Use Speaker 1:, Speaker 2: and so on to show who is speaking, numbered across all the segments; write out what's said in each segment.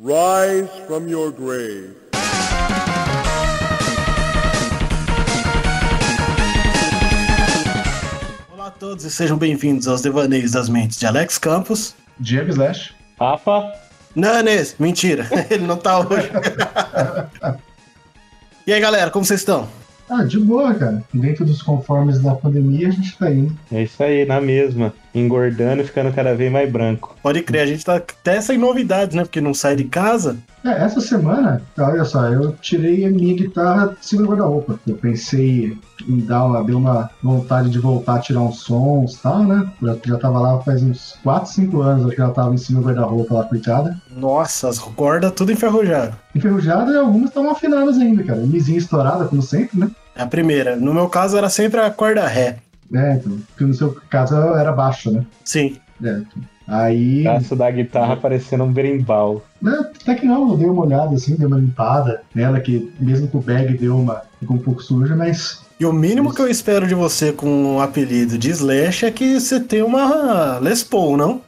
Speaker 1: Rise from your grave.
Speaker 2: Olá a todos e sejam bem-vindos aos Devaneios das Mentes de Alex Campos.
Speaker 3: Diego Slash.
Speaker 4: Rafa.
Speaker 2: Nanes, mentira, ele não tá hoje. e aí galera, como vocês estão?
Speaker 3: Ah, de boa, cara. Dentro dos conformes da pandemia, a gente tá indo.
Speaker 4: É isso aí, na mesma. Engordando e ficando cada vez mais branco.
Speaker 2: Pode crer, a gente tá até sem novidades, né? Porque não sai de casa.
Speaker 3: É, essa semana, olha só, eu tirei a minha guitarra de cima do guarda-roupa. Eu pensei em dar uma, deu uma vontade de voltar a tirar uns sons e tal, né? Já, já tava lá faz uns 4, 5 anos que ela tava em cima do guarda-roupa lá, coitada.
Speaker 2: Nossa, as cordas tudo enferrujado.
Speaker 3: Enferrujada e algumas estavam afinadas ainda, cara. Mizinha estourada, como sempre, né?
Speaker 2: É a primeira. No meu caso era sempre a corda ré.
Speaker 3: É, então. Porque no seu caso era baixo, né?
Speaker 2: Sim.
Speaker 3: É, então. Aí.
Speaker 4: O braço da guitarra parecendo um berimbau.
Speaker 3: Né, até que não, eu dei uma olhada assim, dei uma limpada nela, que mesmo que o bag deu uma. ficou um pouco suja, mas.
Speaker 2: E o mínimo que eu espero de você com o apelido de Slash é que você tenha uma Les Paul, não?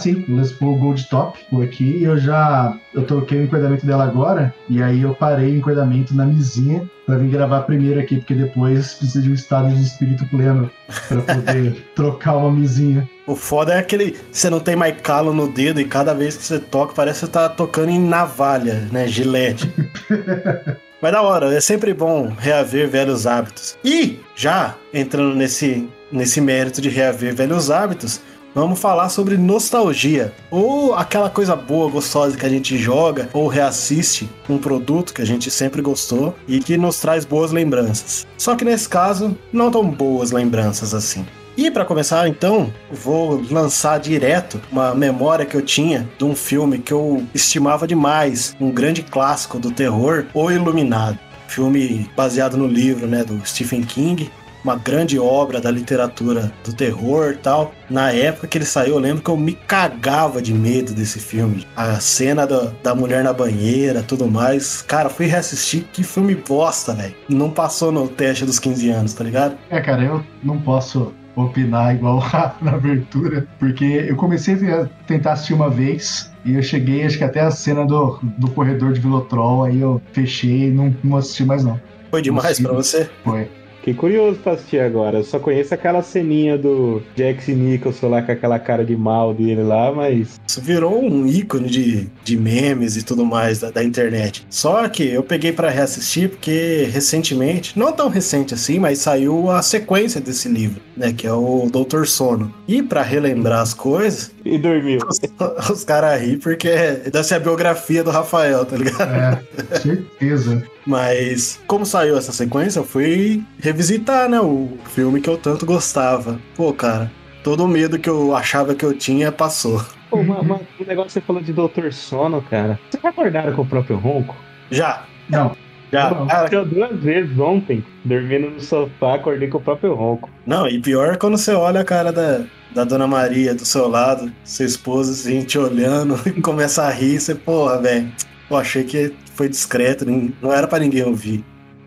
Speaker 3: Sim, Les Paul Gold Top por aqui. E eu já. Eu troquei o encordamento dela agora. E aí eu parei o encordamento na misinha pra vir gravar primeiro aqui, porque depois precisa de um estado de espírito pleno pra poder trocar uma misinha.
Speaker 2: O foda é aquele. Você não tem mais calo no dedo e cada vez que você toca parece que você tá tocando em navalha, né? Gilete. Mas da hora, é sempre bom reaver velhos hábitos. E, já entrando nesse, nesse mérito de reaver velhos hábitos, vamos falar sobre nostalgia. Ou aquela coisa boa, gostosa que a gente joga ou reassiste um produto que a gente sempre gostou e que nos traz boas lembranças. Só que nesse caso, não tão boas lembranças assim. E para começar, então, vou lançar direto uma memória que eu tinha de um filme que eu estimava demais, um grande clássico do terror, O Iluminado. Filme baseado no livro, né, do Stephen King, uma grande obra da literatura do terror tal. Na época que ele saiu, eu lembro que eu me cagava de medo desse filme. A cena da, da mulher na banheira, tudo mais. Cara, fui reassistir, que filme bosta, velho. Não passou no teste dos 15 anos, tá ligado?
Speaker 3: É, cara, eu não posso opinar igual na abertura, porque eu comecei a tentar assistir uma vez e eu cheguei, acho que até a cena do, do corredor de Vilotrol, aí eu fechei e não, não assisti mais não.
Speaker 2: Foi demais para você?
Speaker 3: Foi.
Speaker 4: Fiquei curioso pra assistir agora. Eu só conheço aquela ceninha do Jack Nicholson lá com aquela cara de mal dele lá, mas.
Speaker 2: Isso virou um ícone de, de memes e tudo mais da, da internet. Só que eu peguei para reassistir porque recentemente, não tão recente assim, mas saiu a sequência desse livro, né? Que é o Doutor Sono. E para relembrar as coisas.
Speaker 4: E dormiu.
Speaker 2: Os, os caras ri porque deve ser a biografia do Rafael, tá ligado?
Speaker 3: É, certeza.
Speaker 2: Mas, como saiu essa sequência, eu fui revisitar, né? O filme que eu tanto gostava. Pô, cara, todo o medo que eu achava que eu tinha passou.
Speaker 4: Pô, mas, mas o negócio que você falou de Doutor Sono, cara. Vocês acordaram com o próprio ronco?
Speaker 2: Já.
Speaker 3: Não.
Speaker 2: Já.
Speaker 3: Não.
Speaker 2: Cara,
Speaker 4: Eu duas vezes ontem, dormindo no sofá, acordei com o próprio ronco.
Speaker 2: não, e pior é quando você olha a cara da, da Dona Maria do seu lado, sua esposa, assim, te olhando e começa a rir, você, porra, velho. Eu achei que foi discreto, não era pra ninguém ouvir.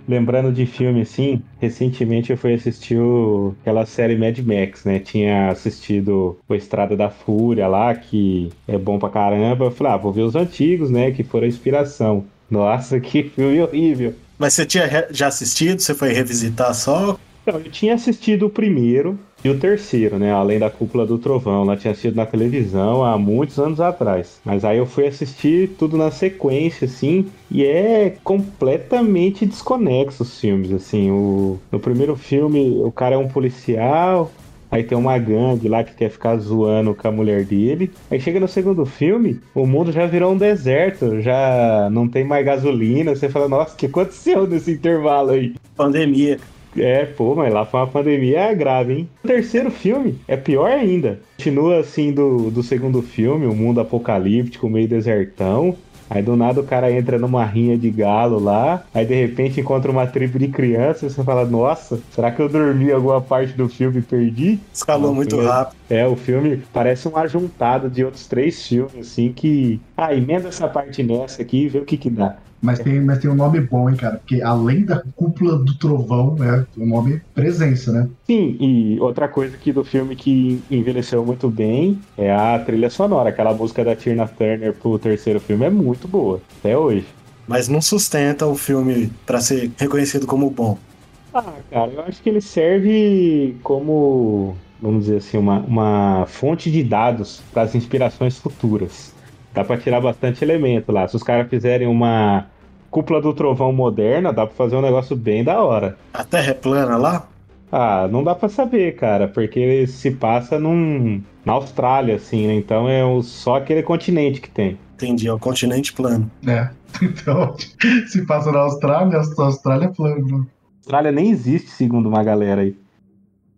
Speaker 4: Lembrando de filme assim, recentemente eu fui assistir o- aquela série Mad Max, né? Tinha assistido o Estrada da Fúria lá, que é bom pra caramba. Eu falei, ah, vou ver os antigos, né? Que foram a inspiração. Nossa, que filme horrível.
Speaker 2: Mas você tinha já assistido? Você foi revisitar só?
Speaker 4: Então, eu tinha assistido o primeiro e o terceiro, né? Além da Cúpula do Trovão. Lá tinha assistido na televisão há muitos anos atrás. Mas aí eu fui assistir tudo na sequência, assim. E é completamente desconexo os filmes, assim. O, no primeiro filme, o cara é um policial. Aí tem uma gangue lá que quer ficar zoando com a mulher dele. Aí chega no segundo filme, o mundo já virou um deserto, já não tem mais gasolina. Você fala, nossa, o que aconteceu nesse intervalo aí?
Speaker 2: Pandemia.
Speaker 4: É, pô, mas lá foi uma pandemia grave, hein? O terceiro filme é pior ainda. Continua assim do, do segundo filme, o mundo apocalíptico, meio desertão. Aí do nada o cara entra numa rinha de galo lá, aí de repente encontra uma tribo de crianças e você fala, nossa, será que eu dormi alguma parte do filme e perdi?
Speaker 2: Escalou
Speaker 4: Não,
Speaker 2: muito rápido.
Speaker 4: É, o filme parece uma juntada de outros três filmes, assim, que. Ah, emenda essa parte nessa aqui e vê o que que dá.
Speaker 3: Mas tem, mas tem um nome bom, hein, cara? Porque além da cúpula do trovão, é o nome presença, né?
Speaker 4: Sim, e outra coisa aqui do filme que envelheceu muito bem é a trilha sonora. Aquela música da Tina Turner pro terceiro filme é muito boa, até hoje.
Speaker 2: Mas não sustenta o filme pra ser reconhecido como bom.
Speaker 4: Ah, cara, eu acho que ele serve como, vamos dizer assim, uma, uma fonte de dados para as inspirações futuras. Dá pra tirar bastante elemento lá. Se os caras fizerem uma cúpula do trovão moderna, dá pra fazer um negócio bem da hora.
Speaker 2: A Terra é plana lá?
Speaker 4: Ah, não dá pra saber, cara, porque se passa num, na Austrália, assim, né? Então é o- só aquele continente que tem.
Speaker 2: Entendi, é o continente plano.
Speaker 3: É. Então, se passa na Austrália, a Austrália é plano.
Speaker 4: A Austrália nem existe, segundo uma galera aí.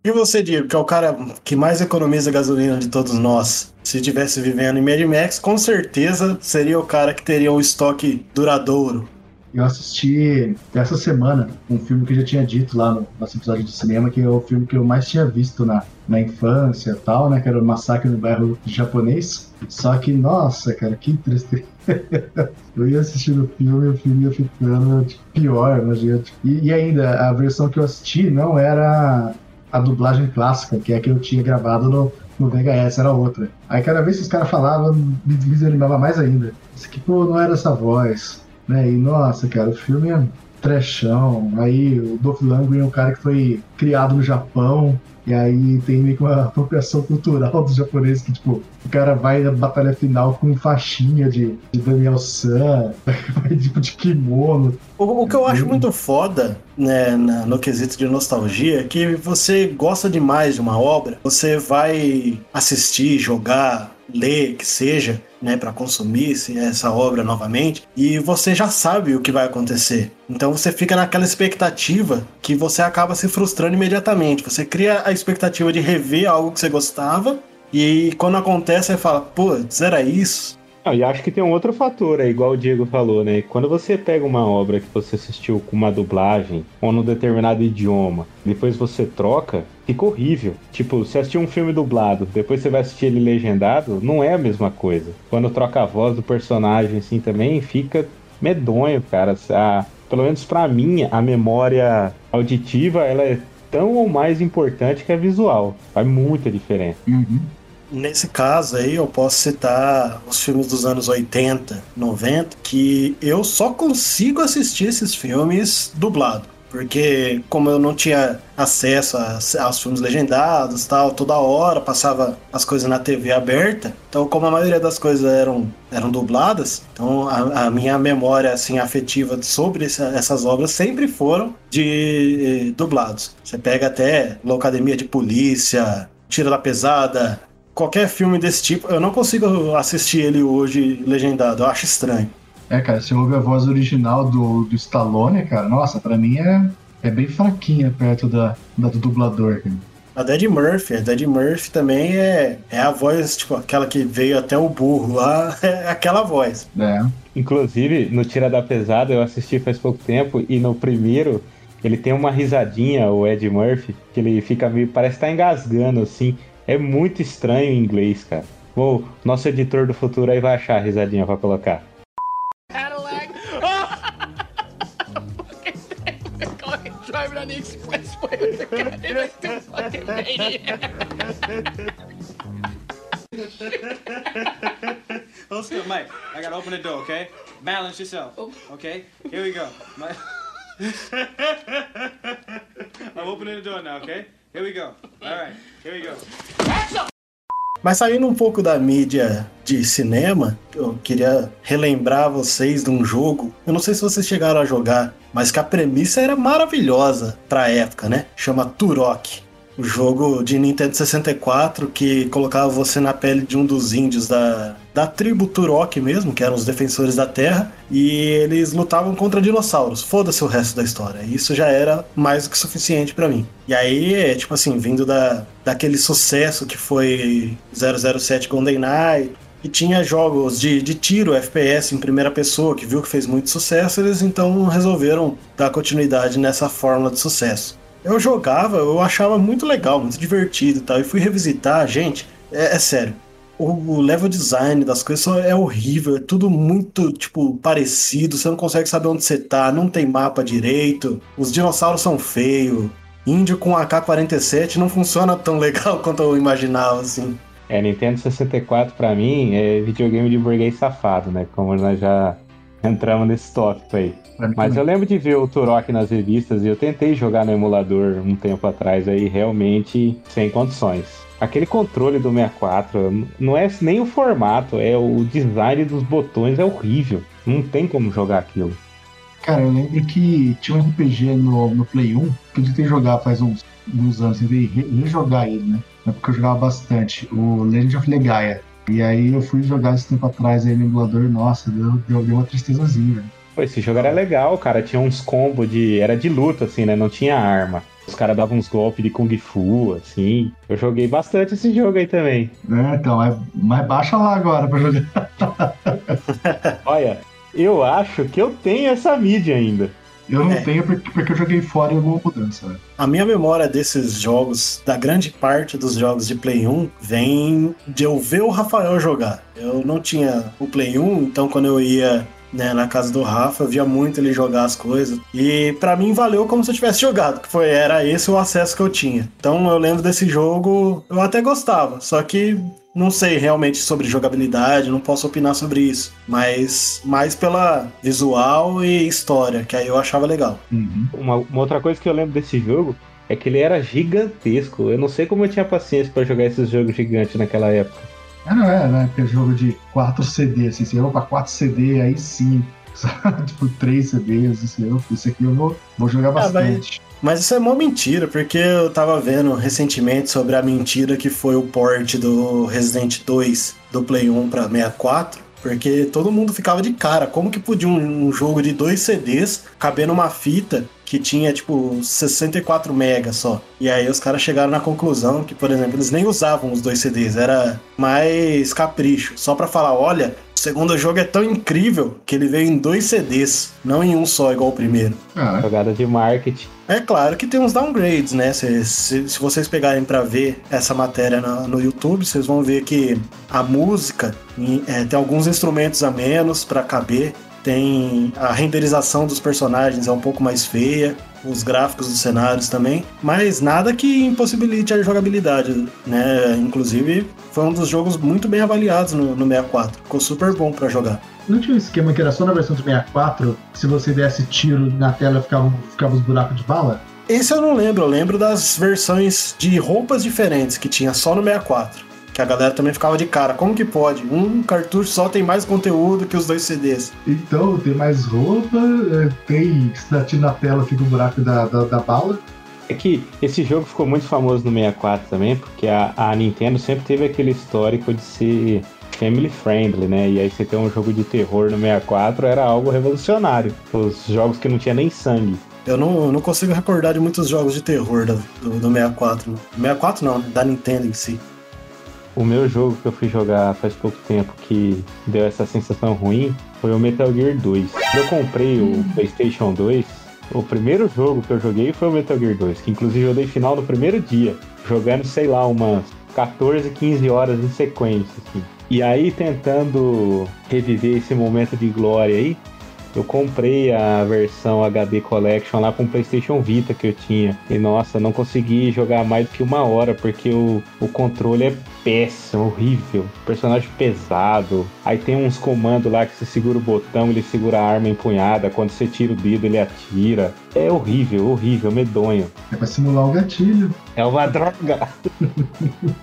Speaker 2: E você, Diego, que é o cara que mais economiza gasolina de todos nós, se estivesse vivendo em Mad Max, com certeza seria o cara que teria um estoque duradouro.
Speaker 3: Eu assisti essa semana um filme que eu já tinha dito lá no nosso episódio de cinema, que é o filme que eu mais tinha visto na, na infância e tal, né? Que era o Massacre no Bairro Japonês. Só que, nossa, cara, que tristeza. eu ia assistindo o filme e o filme ia ficando tipo, pior, imagina. E, e ainda, a versão que eu assisti não era a dublagem clássica, que é a que eu tinha gravado no, no VHS, era outra. Aí cada vez que os caras falavam, me desanimava mais ainda. Isso aqui, pô, não era essa voz né? E nossa, cara, o filme é trechão. Aí o Dolph Lundgren é um cara que foi criado no Japão. E aí tem meio que uma apropriação cultural dos japoneses que, tipo, o cara vai na batalha final com faixinha de, de Daniel San, vai tipo de kimono.
Speaker 2: O, o que eu acho muito foda, né, na- no quesito de nostalgia, é que você gosta demais de uma obra, você vai assistir, jogar, ler, que seja, né, para consumir essa obra novamente, e você já sabe o que vai acontecer. Então você fica naquela expectativa que você acaba se frustrando imediatamente. Você cria a expectativa de rever algo que você gostava, e quando acontece, você fala, putz, era isso?
Speaker 4: Não, e acho que tem um outro fator aí, igual o Diego falou, né? Quando você pega uma obra que você assistiu com uma dublagem ou num determinado idioma, depois você troca, fica horrível. Tipo, você assistiu um filme dublado, depois você vai assistir ele legendado, não é a mesma coisa. Quando troca a voz do personagem assim também, fica medonho, cara. A- pelo menos pra mim, a memória auditiva, ela é tão ou mais importante que a visual. Faz muita diferença.
Speaker 2: Nesse caso aí, eu posso citar os filmes dos anos 80, 90, que eu só consigo assistir esses filmes dublado. Porque como eu não tinha acesso aos filmes legendados tal, toda hora passava as coisas na TV aberta. Então, como a maioria das coisas eram, eram dubladas, então a, a minha memória assim afetiva sobre essa- essas obras sempre foram de eh, dublados. Você pega até Locademia de Polícia, Tira da Pesada, qualquer filme desse tipo, eu não consigo assistir ele hoje legendado, eu acho estranho.
Speaker 3: É, cara, você ouve a voz original do, do Stallone, cara, nossa, pra mim é, é bem fraquinha perto da, da do dublador, cara.
Speaker 2: A Dead Murphy, a Dead Murphy também é, é a voz, tipo, aquela que veio até o burro lá, é aquela voz.
Speaker 3: É.
Speaker 4: Inclusive, no Tira da Pesada, eu assisti faz pouco tempo, e no primeiro, ele tem uma risadinha, o Ed Murphy, que ele fica meio. parece estar engasgando, assim. É muito estranho em inglês, cara. O nosso editor do futuro aí vai achar a risadinha pra colocar.
Speaker 5: Expressway with the goddamn two fucking maniac.
Speaker 6: Hold still, Mike. I gotta open the door, okay? Balance yourself. Okay? Here we go. I'm opening the door now, okay? Here we go. Alright, here we go.
Speaker 2: Mas saindo um pouco da mídia de cinema, eu queria relembrar vocês de um jogo. Eu não sei se vocês chegaram a jogar, mas que a premissa era maravilhosa pra época, né? Chama Turok. O jogo de Nintendo 64 que colocava você na pele de um dos índios da, da tribo Turok mesmo, que eram os defensores da terra, e eles lutavam contra dinossauros. Foda-se o resto da história. Isso já era mais do que suficiente pra mim. E aí, é, tipo assim, vindo da, daquele sucesso que foi 007 GoldenEye, e tinha jogos de, de tiro, FPS em primeira pessoa, que viu que fez muito sucesso, eles então resolveram dar continuidade nessa fórmula de sucesso. Eu jogava, eu achava muito legal, muito divertido e tal, e fui revisitar, gente, é, é sério. O, level design das coisas só é horrível, é tudo muito, tipo, parecido, você não consegue saber onde você tá, não tem mapa direito, os dinossauros são feios, índio com AK-47 não funciona tão legal quanto eu imaginava, assim.
Speaker 4: É, Nintendo 64 pra mim é videogame de burguês safado, né? Como nós já entramos nesse tópico aí. Mas eu lembro de ver o Turok nas revistas e eu tentei jogar no emulador um tempo atrás aí, realmente sem condições. Aquele controle do 64 n- não é nem o formato, é o design dos botões, é horrível. Não tem como jogar aquilo.
Speaker 3: Cara, eu lembro que tinha um RPG no, no Play 1 que eu tentei jogar faz uns, uns anos, tentei re- rejogar ele, né? É porque eu jogava bastante, o Legend of Legaia. E aí eu fui jogar esse tempo atrás aí no emulador, nossa, deu, deu, deu uma tristezazinha, velho.
Speaker 4: Pô, esse jogo era legal, cara. Tinha uns combos de. Era de luta, assim, né? Não tinha arma. Os caras davam uns golpes de Kung Fu, assim. Eu joguei bastante esse jogo aí também.
Speaker 3: É, então, é, mas baixa lá agora pra jogar.
Speaker 4: Olha, eu acho que eu tenho essa mídia ainda.
Speaker 3: Eu não
Speaker 2: É.
Speaker 3: tenho porque, porque eu joguei fora e alguma mudança, velho.
Speaker 2: A minha memória desses jogos, da grande parte dos jogos de Play 1, vem de eu ver o Rafael jogar. Eu não tinha o Play 1, então quando eu ia né, na casa do Rafa, eu via muito ele jogar as coisas. E pra mim valeu como se eu tivesse jogado, que foi era esse o acesso que eu tinha. Então eu lembro desse jogo, eu até gostava, só que não sei realmente sobre jogabilidade, não posso opinar sobre isso, mas mais pela visual e história, que aí eu achava legal.
Speaker 3: Uhum.
Speaker 4: Uma, uma outra coisa que eu lembro desse jogo é que ele era gigantesco. Eu não sei como eu tinha paciência pra jogar esses jogos gigantes naquela época.
Speaker 3: Ah, não é, né? Aquele jogo de 4 CD, assim, você pra 4 CD, aí sim. tipo, 3 CDs, assim, eu, isso aqui eu vou, vou jogar
Speaker 2: mas-
Speaker 3: bastante.
Speaker 2: Mas isso é mó mentira, porque eu tava vendo recentemente sobre a mentira que foi o port do Resident 2 do Play 1 pra 64. Porque todo mundo ficava de cara. Como que podia um, um jogo de dois CDs caber numa fita que tinha, tipo, 64 megas só? E aí os caras chegaram na conclusão que, por exemplo, eles nem usavam os dois CDs. Era mais capricho. Só pra falar, olha, o segundo jogo é tão incrível que ele veio em dois CDs, não em um só, igual o primeiro.
Speaker 3: Ah,
Speaker 4: Jogada de marketing.
Speaker 2: É claro que tem uns downgrades, né? Se, se, se vocês pegarem pra ver essa matéria na- no, YouTube, vocês vão ver que a música é, tem alguns instrumentos a menos pra caber. Tem a renderização dos personagens é um pouco mais feia, os gráficos dos cenários também, mas nada que impossibilite a jogabilidade, né? Inclusive foi um dos jogos muito bem avaliados no, no 64, ficou super bom pra jogar.
Speaker 3: não tinha um esquema que era só na versão do 64, que se você desse tiro na tela ficava, ficava os buracos de bala?
Speaker 2: Esse eu não lembro, eu lembro das versões de roupas diferentes que tinha só no 64. Que a galera também ficava de cara. Como que pode? Um cartucho só tem mais conteúdo que os dois CDs.
Speaker 3: Então, tem mais roupa, é, tem. Se dá tiro na tela, fica o buraco da, da, da bala.
Speaker 4: É que esse jogo ficou muito famoso no 64 também, porque a, a Nintendo sempre teve aquele histórico de ser family friendly, né? E aí você ter um jogo de terror no 64 era algo revolucionário. Os jogos que não tinha nem sangue.
Speaker 2: Eu não, não consigo recordar de muitos jogos de terror do, do, do 64. não. 64 não, da Nintendo em si.
Speaker 4: O meu jogo que eu fui jogar faz pouco tempo que deu essa sensação ruim foi o Metal Gear 2. Quando eu comprei o PlayStation 2, o primeiro jogo que eu joguei foi o Metal Gear 2, que inclusive eu dei final no primeiro dia, jogando, sei lá, umas 14, 15 horas em sequência. Assim. E aí, tentando reviver esse momento de glória aí, eu comprei a versão HD Collection lá com o PlayStation Vita que eu tinha. E nossa, não consegui jogar mais do que uma hora porque o, o controle é péssimo, horrível. Personagem pesado. Aí tem uns comandos lá que você segura o botão, ele segura a arma empunhada. Quando você tira o dedo, ele atira. É horrível, horrível, medonho.
Speaker 3: É pra simular o gatilho.
Speaker 4: É uma droga.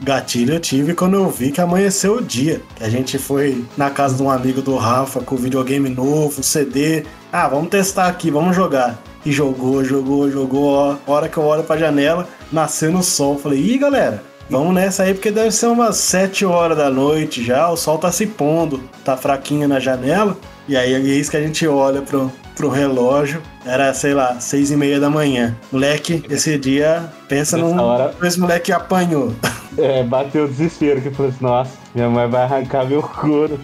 Speaker 2: Gatilho eu tive quando eu vi que amanheceu o dia. Que a gente foi na casa de um amigo do Rafa com videogame novo, CD. Ah, vamos testar aqui, vamos jogar. E jogou, jogou, jogou. Ó, a hora que eu olho pra janela, nascendo o sol. Falei, ih, galera, vamos nessa aí porque deve ser umas 7 horas da noite já. O sol tá se pondo, tá fraquinho na janela. E aí é isso que a gente olha pro, pro relógio. Era, sei lá, seis e meia da manhã. Moleque, esse dia, pensa
Speaker 4: Nessa
Speaker 2: num.
Speaker 4: hora-
Speaker 2: Esse moleque apanhou.
Speaker 4: É, bateu o desespero que falou assim, nossa, minha mãe vai arrancar meu couro.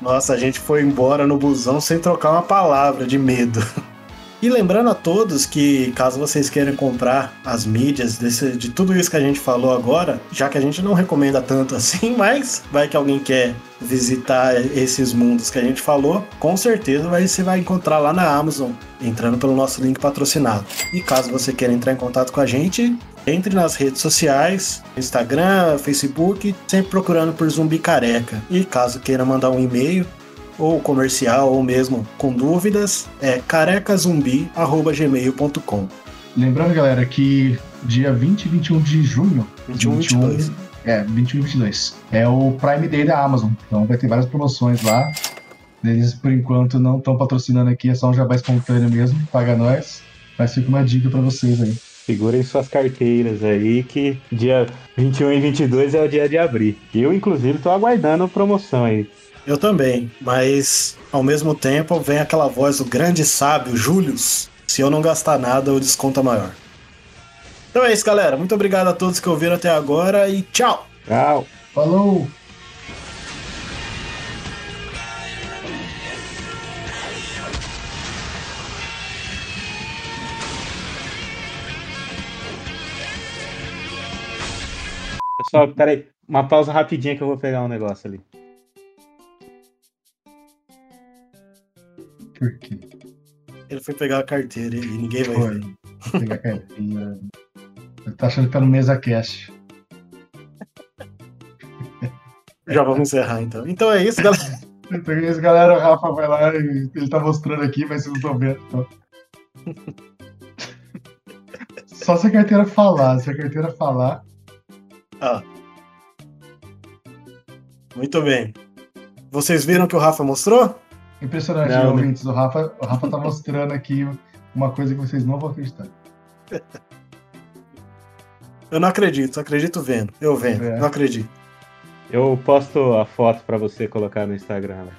Speaker 2: Nossa, a gente foi embora no busão sem trocar uma palavra de medo. E lembrando a todos que, caso vocês queiram comprar as mídias desse, de tudo isso que a gente falou agora, já que a gente não recomenda tanto assim, mas vai que alguém quer visitar esses mundos que a gente falou, com certeza você vai encontrar lá na Amazon, entrando pelo nosso link patrocinado. E caso você queira entrar em contato com a gente, entre nas redes sociais, Instagram, Facebook, sempre procurando por Zumbi Careca. E caso queira mandar um e-mail, ou comercial, ou mesmo com dúvidas, é carecazumbi.gmail.com.
Speaker 3: Lembrando, galera, que dia 20 e 21 de junho.
Speaker 2: 21 e 22.
Speaker 3: É, 21 e 22. É o Prime Day da Amazon. Então vai ter várias promoções lá. Eles, por enquanto, não estão patrocinando aqui, é só um jabá espontâneo mesmo. Paga nós. Mas fica uma dica pra vocês aí.
Speaker 4: Segurem suas carteiras aí, que dia 21 e 22 é o dia de abrir. Eu, inclusive, tô aguardando a promoção aí.
Speaker 2: Eu também, mas ao mesmo tempo vem aquela voz do grande sábio Július. Se eu não gastar nada, o desconto é maior. Então é isso, galera. Muito obrigado a todos que ouviram até agora e tchau!
Speaker 4: Tchau!
Speaker 3: Falou!
Speaker 4: Pessoal, peraí, uma pausa rapidinha que eu vou pegar um negócio ali.
Speaker 3: Por quê?
Speaker 2: Ele foi pegar a carteira e ninguém vai
Speaker 3: Foi.
Speaker 2: ver.
Speaker 3: Pegar a carteira. Ele tá achando que tá no mesa cash.
Speaker 2: Já vamos encerrar então. Então é isso, galera.
Speaker 3: Então é isso, galera. O Rafa vai lá e ele tá mostrando aqui, mas vocês não estão vendo. então. Só se a carteira falar. Se a carteira falar.
Speaker 2: Ah. Muito bem. Vocês viram o que o Rafa mostrou?
Speaker 3: Impressionante,
Speaker 4: Não,
Speaker 3: ouvintes. O Rafa, o Rafa tá mostrando aqui uma coisa que vocês não vão acreditar.
Speaker 2: Eu não acredito, acredito vendo. Eu vendo,
Speaker 3: É.
Speaker 2: não acredito.
Speaker 4: Eu posto a foto pra você colocar no Instagram. lá.